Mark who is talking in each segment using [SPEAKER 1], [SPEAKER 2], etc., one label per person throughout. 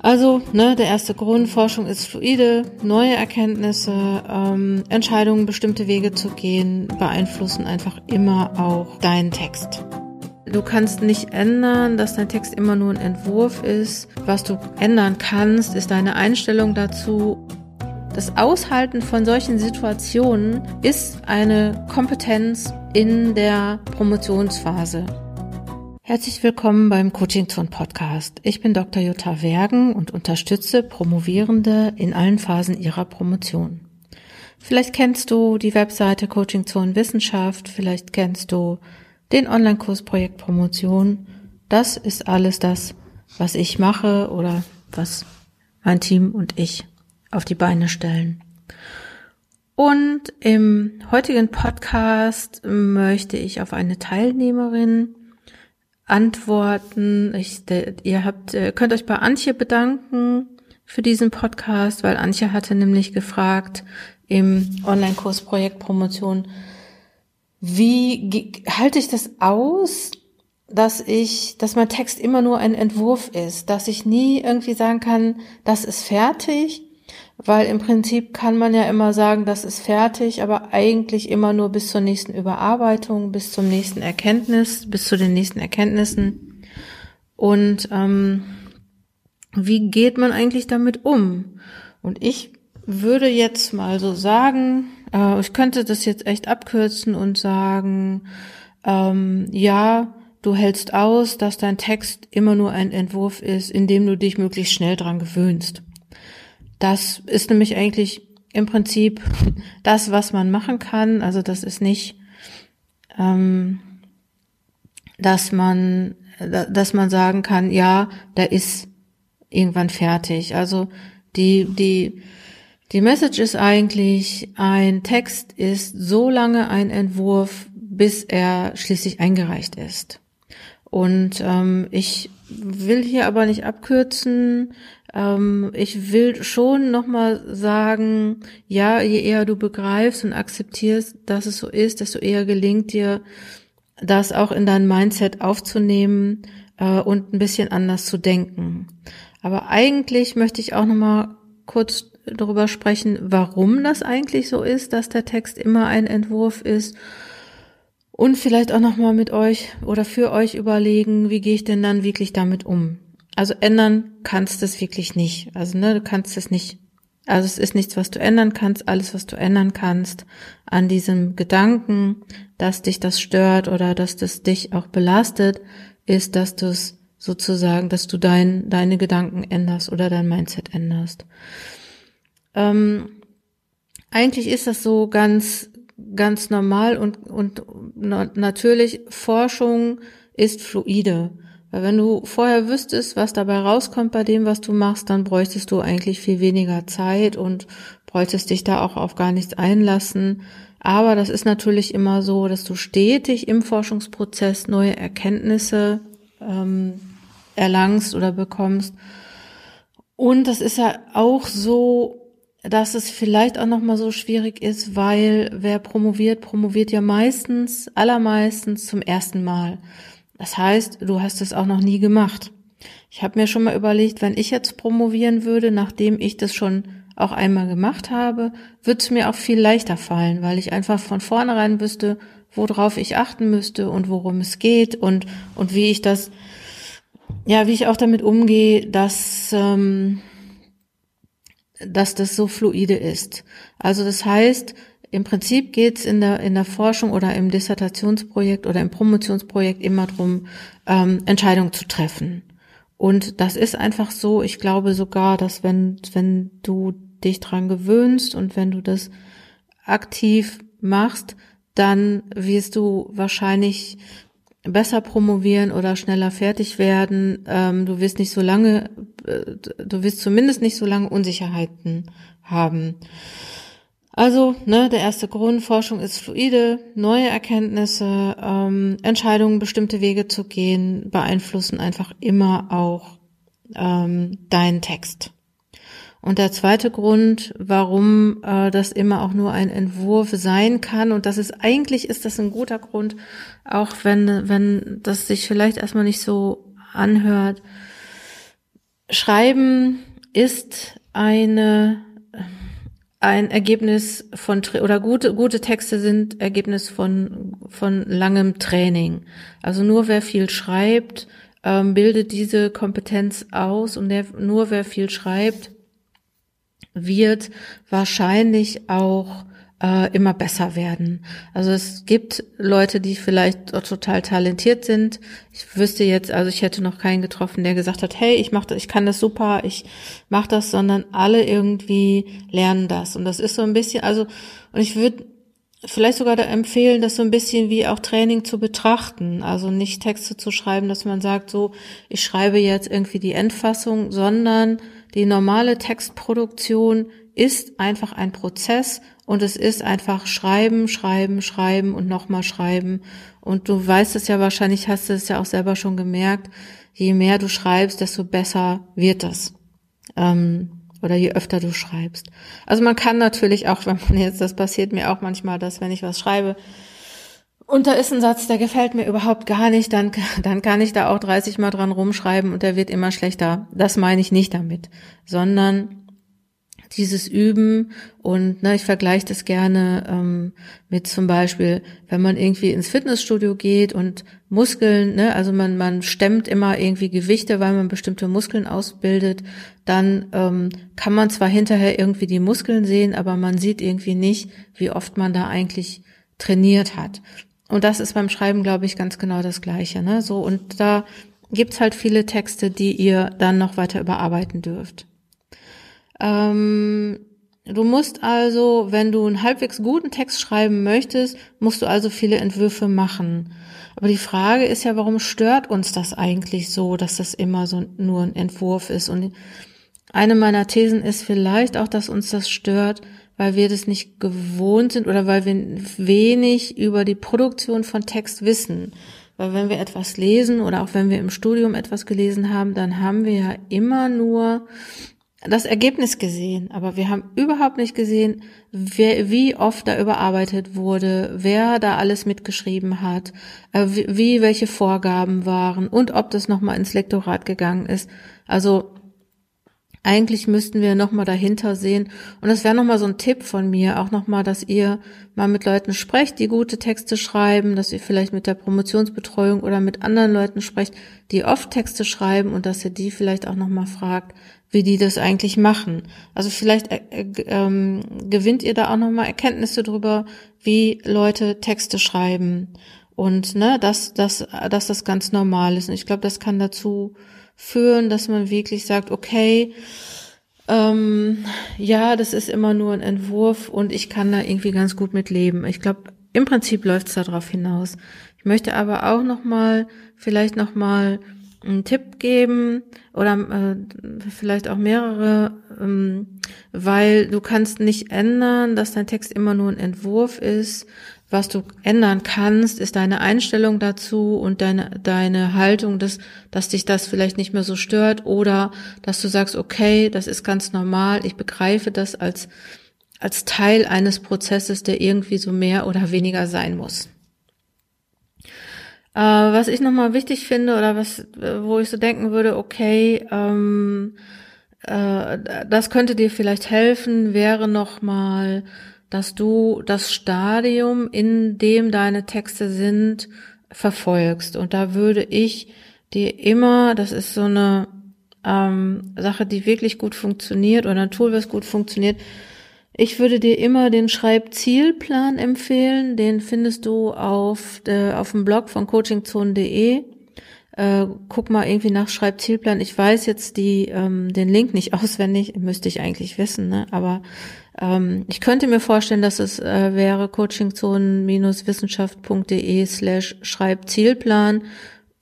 [SPEAKER 1] Also, ne, der erste Grund, Forschung ist fluide, neue Erkenntnisse, ähm, Entscheidungen, bestimmte Wege zu gehen, beeinflussen einfach immer auch deinen Text. Du kannst nicht ändern, dass dein Text immer nur ein Entwurf ist. Was du ändern kannst, ist deine Einstellung dazu. Das Aushalten von solchen Situationen ist eine Kompetenz in der Promotionsphase. Herzlich willkommen beim Coaching Zone Podcast. Ich bin Dr. Jutta Wergen und unterstütze Promovierende in allen Phasen ihrer Promotion. Vielleicht kennst du die Webseite Coaching Zone Wissenschaft, vielleicht kennst du den Online-Kurs Projekt Promotion. Das ist alles das, was ich mache oder was mein Team und ich auf die Beine stellen. Und im heutigen Podcast möchte ich auf eine Teilnehmerin antworten. Ich, ihr habt, äh, könnt euch bei Antje bedanken für diesen Podcast, weil Antje hatte nämlich gefragt im Online-Kurs Projekt Promotion, wie halte ich das aus, dass ich, dass mein Text immer nur ein Entwurf ist, dass ich nie irgendwie sagen kann, das ist fertig, weil im Prinzip kann man ja immer sagen, das ist fertig, aber eigentlich immer nur bis zur nächsten Überarbeitung, bis zum nächsten Erkenntnis, bis zu den nächsten Erkenntnissen. Und ähm, wie geht man eigentlich damit um? Und ich würde jetzt mal so sagen, äh, ich könnte das jetzt echt abkürzen und sagen, ähm, ja, du hältst aus, dass dein Text immer nur ein Entwurf ist, in dem du dich möglichst schnell dran gewöhnst. Das ist nämlich eigentlich im Prinzip das, was man machen kann. Also das ist nicht, ähm, dass man, dass man sagen kann, ja, der ist irgendwann fertig. Also die, die, die Message ist eigentlich, ein Text ist so lange ein Entwurf, bis er schließlich eingereicht ist. Und ähm, ich will hier aber nicht abkürzen. Ähm, ich will schon nochmal sagen, ja, je eher du begreifst und akzeptierst, dass es so ist, desto eher gelingt dir, das auch in dein Mindset aufzunehmen äh, und ein bisschen anders zu denken. Aber eigentlich möchte ich auch nochmal kurz darüber sprechen, warum das eigentlich so ist, dass der Text immer ein Entwurf ist und vielleicht auch nochmal mit euch oder für euch überlegen, wie gehe ich denn dann wirklich damit um? Also ändern kannst du es wirklich nicht. Also ne, du kannst es nicht. Also es ist nichts, was du ändern kannst. Alles, was du ändern kannst an diesem Gedanken, dass dich das stört oder dass das dich auch belastet, ist, dass du es sozusagen, dass du dein, deine Gedanken änderst oder dein Mindset änderst. Ähm, eigentlich ist das so ganz ganz normal und, und natürlich Forschung ist fluide. Weil wenn du vorher wüsstest, was dabei rauskommt bei dem, was du machst, dann bräuchtest du eigentlich viel weniger Zeit und bräuchtest dich da auch auf gar nichts einlassen. Aber das ist natürlich immer so, dass du stetig im Forschungsprozess neue Erkenntnisse ähm, erlangst oder bekommst. Und das ist ja auch so, dass es vielleicht auch noch mal so schwierig ist, weil wer promoviert, promoviert ja meistens, allermeistens zum ersten Mal. Das heißt, du hast es auch noch nie gemacht. Ich habe mir schon mal überlegt, wenn ich jetzt promovieren würde, nachdem ich das schon auch einmal gemacht habe, würde es mir auch viel leichter fallen, weil ich einfach von vornherein wüsste, worauf ich achten müsste und worum es geht und und wie ich das, ja, wie ich auch damit umgehe, dass ähm, dass das so fluide ist. Also das heißt, im Prinzip geht's in der, in der Forschung oder im Dissertationsprojekt oder im Promotionsprojekt immer drum, ähm, Entscheidungen zu treffen. Und das ist einfach so, ich glaube sogar, dass wenn, wenn du dich dran gewöhnst und wenn du das aktiv machst, dann wirst du wahrscheinlich besser promovieren oder schneller fertig werden. Ähm, du wirst nicht so lange, äh, du wirst zumindest nicht so lange Unsicherheiten haben. Also, ne, der erste Grund, Forschung ist fluide, neue Erkenntnisse, ähm, Entscheidungen, bestimmte Wege zu gehen, beeinflussen einfach immer auch ähm, deinen Text. Und der zweite Grund, warum äh, das immer auch nur ein Entwurf sein kann, und das ist eigentlich ist das ein guter Grund, auch wenn wenn das sich vielleicht erstmal nicht so anhört. Schreiben ist eine ein Ergebnis von oder gute gute Texte sind Ergebnis von von langem Training. Also nur wer viel schreibt, ähm, bildet diese Kompetenz aus und der, nur wer viel schreibt, wird wahrscheinlich auch äh, immer besser werden. Also es gibt Leute, die vielleicht total talentiert sind. Ich wüsste jetzt, also ich hätte noch keinen getroffen, der gesagt hat, hey, ich mache das, ich kann das super, ich mache das, sondern alle irgendwie lernen das. Und das ist so ein bisschen, also und ich würde vielleicht sogar da empfehlen, das so ein bisschen wie auch Training zu betrachten. Also nicht Texte zu schreiben, dass man sagt, so, ich schreibe jetzt irgendwie die Endfassung, sondern die normale Textproduktion ist einfach ein Prozess und es ist einfach schreiben, schreiben, schreiben und nochmal schreiben. Und du weißt es ja wahrscheinlich, hast du es ja auch selber schon gemerkt, je mehr du schreibst, desto besser wird das. Ähm, oder je öfter du schreibst. Also man kann natürlich auch, wenn man jetzt, das passiert mir auch manchmal, dass wenn ich was schreibe, und da ist ein Satz, der gefällt mir überhaupt gar nicht, dann, dann kann ich da auch 30 Mal dran rumschreiben und der wird immer schlechter. Das meine ich nicht damit, sondern dieses Üben und ne, ich vergleiche das gerne ähm, mit zum Beispiel, wenn man irgendwie ins Fitnessstudio geht und Muskeln, ne, also man man stemmt immer irgendwie Gewichte, weil man bestimmte Muskeln ausbildet, dann ähm, kann man zwar hinterher irgendwie die Muskeln sehen, aber man sieht irgendwie nicht, wie oft man da eigentlich trainiert hat. Und das ist beim Schreiben, glaube ich, ganz genau das Gleiche. Ne? So und da gibt's halt viele Texte, die ihr dann noch weiter überarbeiten dürft. Ähm, du musst also, wenn du einen halbwegs guten Text schreiben möchtest, musst du also viele Entwürfe machen. Aber die Frage ist ja, warum stört uns das eigentlich so, dass das immer so nur ein Entwurf ist? Und eine meiner Thesen ist vielleicht auch, dass uns das stört, weil wir das nicht gewohnt sind oder weil wir wenig über die Produktion von Text wissen. Weil wenn wir etwas lesen oder auch wenn wir im Studium etwas gelesen haben, dann haben wir ja immer nur das Ergebnis gesehen, aber wir haben überhaupt nicht gesehen, wer, wie oft da überarbeitet wurde, wer da alles mitgeschrieben hat, äh, wie, wie welche Vorgaben waren und ob das nochmal ins Lektorat gegangen ist. Also eigentlich müssten wir nochmal dahinter sehen. Und das wäre nochmal so ein Tipp von mir, auch nochmal, dass ihr mal mit Leuten sprecht, die gute Texte schreiben, dass ihr vielleicht mit der Promotionsbetreuung oder mit anderen Leuten sprecht, die oft Texte schreiben und dass ihr die vielleicht auch nochmal fragt, wie die das eigentlich machen. Also vielleicht äh, äh, ähm, gewinnt ihr da auch nochmal Erkenntnisse darüber, wie Leute Texte schreiben. Und ne, dass, dass, dass das ganz normal ist. Und ich glaube, das kann dazu führen, dass man wirklich sagt, okay, ähm, ja, das ist immer nur ein Entwurf und ich kann da irgendwie ganz gut mit leben. Ich glaube, im Prinzip läuft es darauf hinaus. Ich möchte aber auch noch mal, vielleicht noch mal einen Tipp geben oder äh, vielleicht auch mehrere, ähm, weil du kannst nicht ändern, dass dein Text immer nur ein Entwurf ist, was du ändern kannst, ist deine Einstellung dazu und deine, deine Haltung, dass, dass dich das vielleicht nicht mehr so stört oder dass du sagst, okay, das ist ganz normal, ich begreife das als, als Teil eines Prozesses, der irgendwie so mehr oder weniger sein muss. Äh, was ich nochmal wichtig finde oder was, wo ich so denken würde, okay, ähm, äh, das könnte dir vielleicht helfen, wäre nochmal dass du das Stadium, in dem deine Texte sind, verfolgst. Und da würde ich dir immer, das ist so eine ähm, Sache, die wirklich gut funktioniert oder ein Tool, was gut funktioniert, ich würde dir immer den Schreibzielplan empfehlen. Den findest du auf, der, auf dem Blog von coachingzone.de. Äh, guck mal irgendwie nach Schreibzielplan. Ich weiß jetzt die, ähm, den Link nicht auswendig, müsste ich eigentlich wissen, ne? aber ähm, ich könnte mir vorstellen, dass es äh, wäre coachingzonen-wissenschaft.de slash Schreibzielplan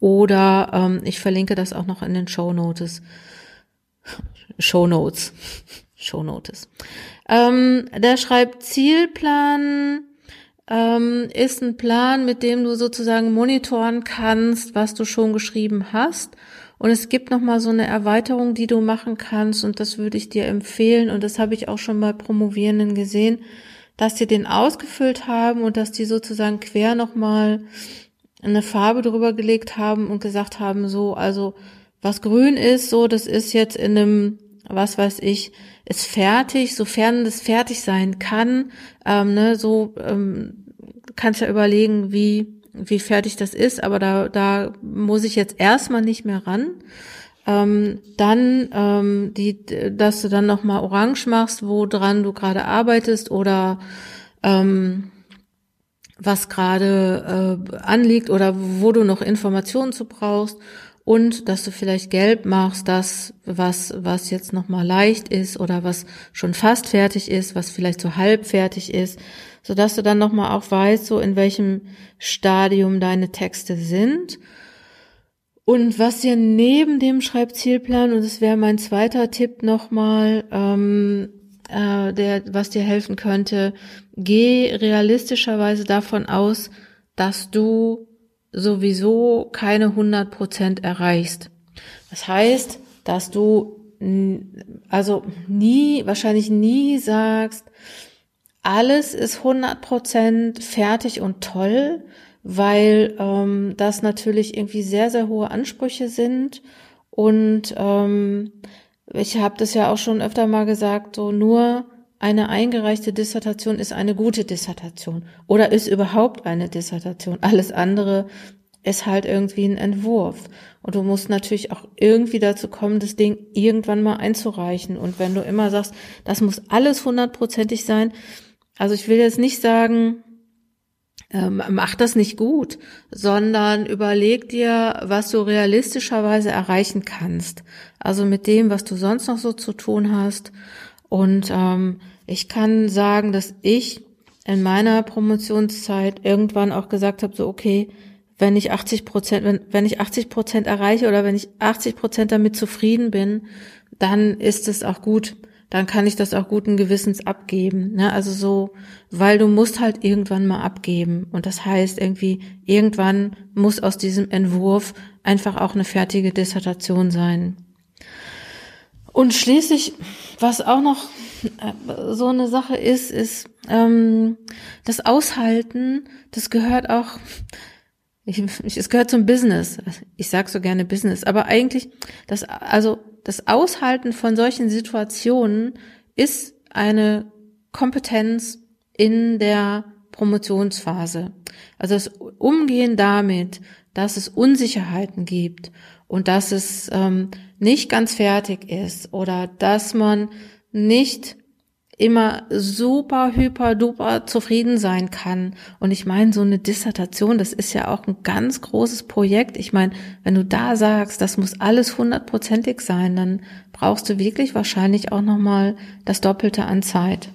[SPEAKER 1] oder ähm, ich verlinke das auch noch in den Show Notes. Show Notes. Show Notes. Ähm, der Schreibzielplan ähm, ist ein Plan, mit dem du sozusagen monitoren kannst, was du schon geschrieben hast. Und es gibt noch mal so eine Erweiterung, die du machen kannst. Und das würde ich dir empfehlen. Und das habe ich auch schon bei Promovierenden gesehen, dass die den ausgefüllt haben und dass die sozusagen quer noch mal eine Farbe drüber gelegt haben und gesagt haben, so, also was grün ist, so, das ist jetzt in einem, was weiß ich, ist fertig, sofern das fertig sein kann, ähm, ne, so ähm, kannst ja überlegen, wie wie fertig das ist, aber da da muss ich jetzt erstmal nicht mehr ran. Ähm, dann die, dass du dann noch mal orange machst, wo dran du gerade arbeitest oder ähm, was gerade äh, anliegt oder wo du noch Informationen zu brauchst und dass du vielleicht gelb machst, das was was jetzt noch mal leicht ist oder was schon fast fertig ist, was vielleicht so halb fertig ist, so dass du dann noch mal auch weißt, so in welchem Stadium deine Texte sind. Und was dir neben dem Schreibzielplan, und das wäre mein zweiter Tipp nochmal, ähm, äh, der, was dir helfen könnte, geh realistischerweise davon aus, dass du sowieso keine 100 Prozent erreichst. Das heißt, dass du also nie, wahrscheinlich nie sagst, alles ist 100 Prozent fertig und toll, weil ähm, das natürlich irgendwie sehr, sehr hohe Ansprüche sind und ähm, ich habe das ja auch schon öfter mal gesagt, so nur eine eingereichte Dissertation ist eine gute Dissertation oder ist überhaupt eine Dissertation. Alles andere ist halt irgendwie ein Entwurf. Und du musst natürlich auch irgendwie dazu kommen, das Ding irgendwann mal einzureichen. Und wenn du immer sagst, das muss alles hundertprozentig sein, also ich will jetzt nicht sagen, ähm, mach das nicht gut, sondern überleg dir, was du realistischerweise erreichen kannst. Also mit dem, was du sonst noch so zu tun hast. Und ähm, ich kann sagen, dass ich in meiner Promotionszeit irgendwann auch gesagt habe, so okay, wenn ich 80 Prozent, wenn, wenn ich 80 Prozent erreiche oder wenn ich 80 Prozent damit zufrieden bin, dann ist es auch gut dann kann ich das auch guten Gewissens abgeben. Ne? Also so, weil du musst halt irgendwann mal abgeben. Und das heißt irgendwie, irgendwann muss aus diesem Entwurf einfach auch eine fertige Dissertation sein. Und schließlich, was auch noch äh, so eine Sache ist, ist ähm, das Aushalten, das gehört auch, ich, es gehört zum Business. Ich sag so gerne Business, aber eigentlich, das, also das Aushalten von solchen Situationen ist eine Kompetenz in der Promotionsphase. Also das Umgehen damit, dass es Unsicherheiten gibt und dass es ähm, nicht ganz fertig ist oder dass man nicht immer super, hyper, duper zufrieden sein kann. Und ich meine, so eine Dissertation, das ist ja auch ein ganz großes Projekt. Ich meine, wenn du da sagst, das muss alles hundertprozentig sein, dann brauchst du wirklich wahrscheinlich auch nochmal das Doppelte an Zeit.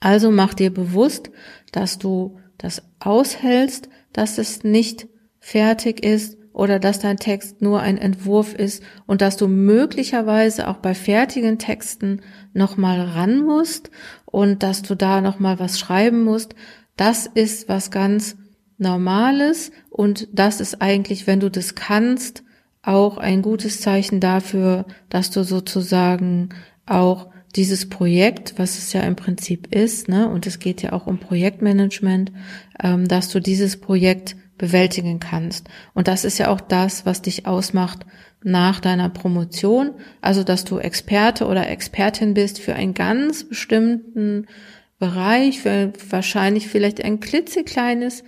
[SPEAKER 1] Also mach dir bewusst, dass du das aushältst, dass es nicht fertig ist oder dass dein Text nur ein Entwurf ist und dass du möglicherweise auch bei fertigen Texten nochmal ran musst und dass du da nochmal was schreiben musst, das ist was ganz Normales und das ist eigentlich, wenn du das kannst, auch ein gutes Zeichen dafür, dass du sozusagen auch dieses Projekt, was es ja im Prinzip ist, ne, und es geht ja auch um Projektmanagement, ähm, dass du dieses Projekt bewältigen kannst. Und das ist ja auch das, was dich ausmacht nach deiner Promotion. Also, dass du Experte oder Expertin bist für einen ganz bestimmten Bereich, für wahrscheinlich vielleicht ein klitzekleines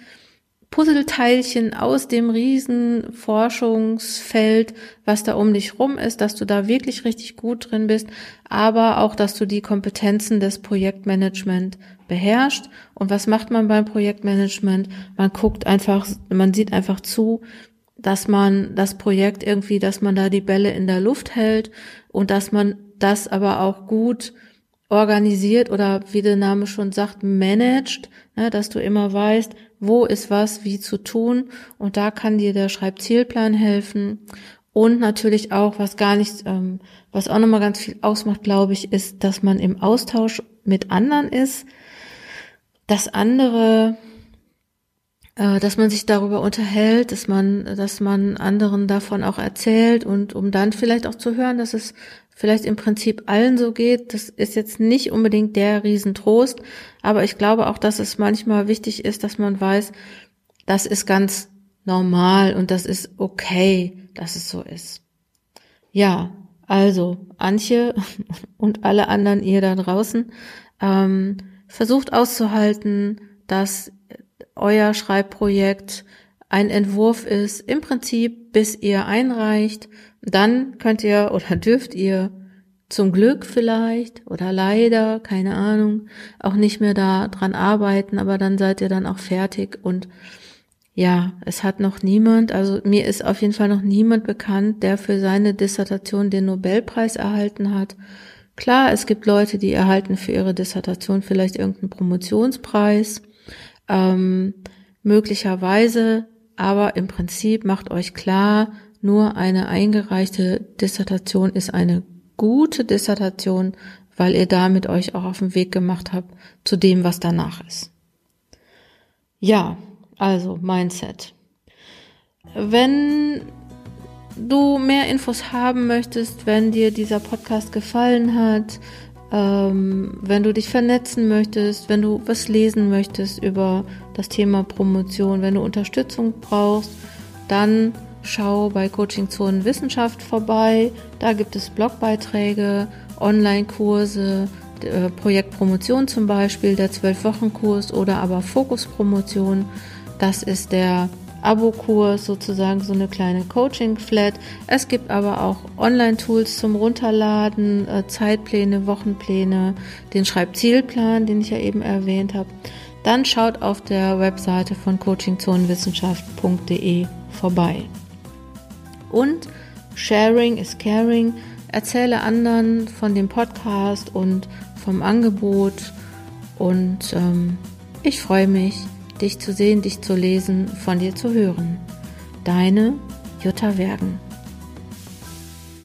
[SPEAKER 1] Puzzleteilchen aus dem riesen Forschungsfeld, was da um dich rum ist, dass du da wirklich richtig gut drin bist, aber auch, dass du die Kompetenzen des Projektmanagement beherrscht. Und was macht man beim Projektmanagement? Man guckt einfach, man sieht einfach zu, dass man das Projekt irgendwie, dass man da die Bälle in der Luft hält und dass man das aber auch gut organisiert oder wie der Name schon sagt, managt, ne, dass du immer weißt, wo ist was wie zu tun. Und da kann dir der Schreibzielplan helfen. Und natürlich auch, was gar nicht, ähm, was auch nochmal ganz viel ausmacht, glaube ich, ist, dass man im Austausch mit anderen ist, dass andere, äh, dass man sich darüber unterhält, dass man, dass man anderen davon auch erzählt und um dann vielleicht auch zu hören, dass es vielleicht im Prinzip allen so geht. Das ist jetzt nicht unbedingt der Riesentrost, aber ich glaube auch, dass es manchmal wichtig ist, dass man weiß, das ist ganz normal und das ist okay, dass es so ist. Ja, also Antje und alle anderen ihr da draußen, ähm, versucht auszuhalten, dass euer Schreibprojekt ein Entwurf ist, im Prinzip bis ihr einreicht, dann könnt ihr oder dürft ihr zum Glück vielleicht oder leider, keine Ahnung, auch nicht mehr da dran arbeiten, aber dann seid ihr dann auch fertig und ja, es hat noch niemand, also mir ist auf jeden Fall noch niemand bekannt, der für seine Dissertation den Nobelpreis erhalten hat. Klar, es gibt Leute, die erhalten für ihre Dissertation vielleicht irgendeinen Promotionspreis, ähm, möglicherweise, aber im Prinzip macht euch klar, nur eine eingereichte Dissertation ist eine gute Dissertation, weil ihr damit euch auch auf den Weg gemacht habt zu dem, was danach ist. Ja, also Mindset. Wenn du mehr Infos haben möchtest, wenn dir dieser Podcast gefallen hat, ähm, wenn du dich vernetzen möchtest, wenn du was lesen möchtest über das Thema Promotion, wenn du Unterstützung brauchst, dann schau bei Coaching Zonen Wissenschaft vorbei. Da gibt es Blogbeiträge, Online-Kurse, äh, Projekt Promotion zum Beispiel, der 12-Wochen-Kurs oder aber Fokus-Promotion. Das ist der Abo-Kurs, sozusagen so eine kleine Coaching-Flat. Es gibt aber auch Online-Tools zum Runterladen, äh, Zeitpläne, Wochenpläne, den Schreibzielplan, den ich ja eben erwähnt habe. Dann schaut auf der Webseite von coachingzonenwissenschaft.de vorbei. Und Sharing is Caring. Erzähle anderen von dem Podcast und vom Angebot. Und ähm, ich freue mich, dich zu sehen, dich zu lesen, von dir zu hören. Deine Jutta Wergen.